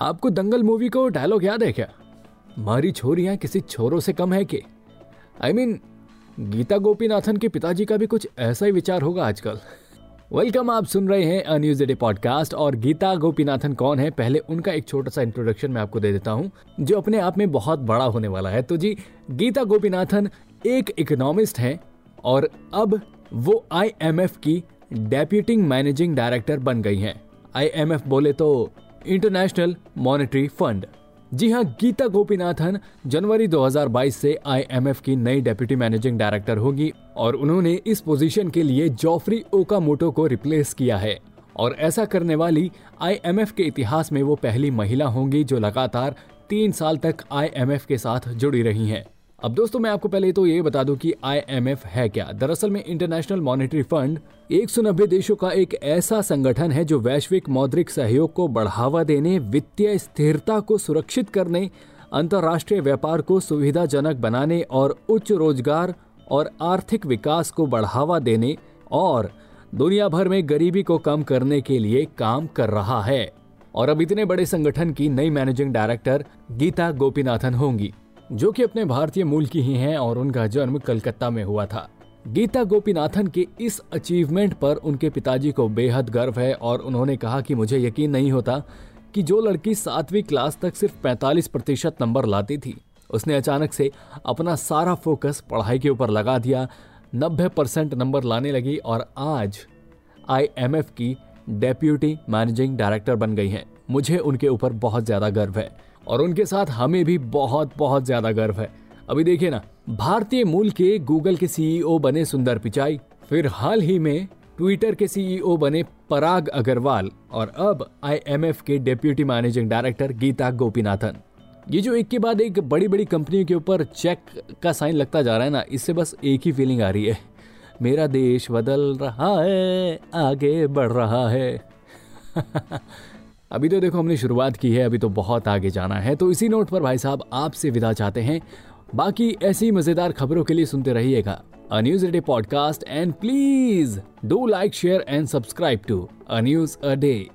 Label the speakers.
Speaker 1: आपको दंगल मूवी को डायलॉग याद है क्या? हमारी छोरियाँ किसी छोरों से कम है के? I I mean mean, Gita Gopinathan के पिताजी का भी कुछ ऐसा ही विचार होगा आजकल। वेलकम आप सुन रहे हैं अन्यूज डे पॉडकास्ट और गीता गोपीनाथन कौन है? पहले उनका एक छोटा सा इंट्रोडक्शन मैं आपको दे देता हूँ जो अपने आप में बहुत बड़ा होने वाला है। तो जी गीता गोपीनाथन एक इकोनॉमिस्ट हैं और अब वो आईएमएफ की डेप्यूटिंग मैनेजिंग डायरेक्टर बन गई हैं। आईएमएफ बोले तो इंटरनेशनल मॉनेटरी फंड जी हाँ गीता गोपीनाथन जनवरी 2022 से आईएमएफ की नई डेप्यूटी मैनेजिंग डायरेक्टर होगी और उन्होंने इस पोजीशन के लिए जॉफरी ओकामोटो को रिप्लेस किया है। और ऐसा करने वाली आईएमएफ के इतिहास में वो पहली महिला होंगी जो लगातार तीन साल तक आईएमएफ के साथ जुड़ी रही हैं। अब दोस्तों, मैं आपको पहले तो ये बता दूँ कि आईएमएफ है क्या? दरअसल में इंटरनेशनल मॉनेटरी फंड एक सौ नब्बे देशों का एक ऐसा संगठन है जो वैश्विक मौद्रिक सहयोग को बढ़ावा देने, वित्तीय स्थिरता को सुरक्षित करने, अंतर्राष्ट्रीय व्यापार को सुविधाजनक बनाने और उच्च रोज़गार और आर्थिक विकास को बढ़ावा देने और दुनिया भर में गरीबी को कम करने के लिए काम कर रहा है। और अब इतने बड़े संगठन की नई मैनेजिंग डायरेक्टर गीता गोपीनाथन होंगी। जो कि अपने भारतीय मूल की ही हैं और उनका जन्म कलकत्ता में हुआ था। गीता गोपीनाथन के इस अचीवमेंट पर उनके पिताजी को बेहद गर्व है और उन्होंने कहा कि मुझे यकीन नहीं होता कि जो लड़की सातवीं क्लास तक सिर्फ़ 45 प्रतिशत नंबर लाती थी, उसने अचानक से अपना सारा फोकस पढ़ाई के ऊपर लगा दिया 90 परसेंट नंबर लाने लगी और आज आईएमएफ की डेप्यूटी मैनेजिंग डायरेक्टर बन गई हैं। मुझे उनके ऊपर बहुत ज़्यादा गर्व है। और उनके साथ हमें भी बहुत बहुत ज़्यादा गर्व है। अभी देखिए ना, भारतीय मूल के गूगल के सीईओ बने सुंदर पिचाई, फिर हाल ही में ट्विटर के सीईओ बने पराग अग्रवाल, और अब आईएमएफ के deputy managing director Gita Gopinathan. ये जो एक के बाद एक बड़ी बड़ी कंपनियों के ऊपर चेक का साइन लगता जा रहा है ना, इससे बस एक ही फीलिंग आ रही है। मेरा देश बदल रहा है, आगे बढ़ रहा है। अभी तो देखो, हमने शुरुआत की है, अभी तो बहुत आगे जाना है। तो इसी नोट पर भाई साहब आपसे विदा चाहते हैं। बाकी ऐसी मज़ेदार खबरों के लिए सुनते रहिएगा। A news day podcast and please do like share and subscribe to news a day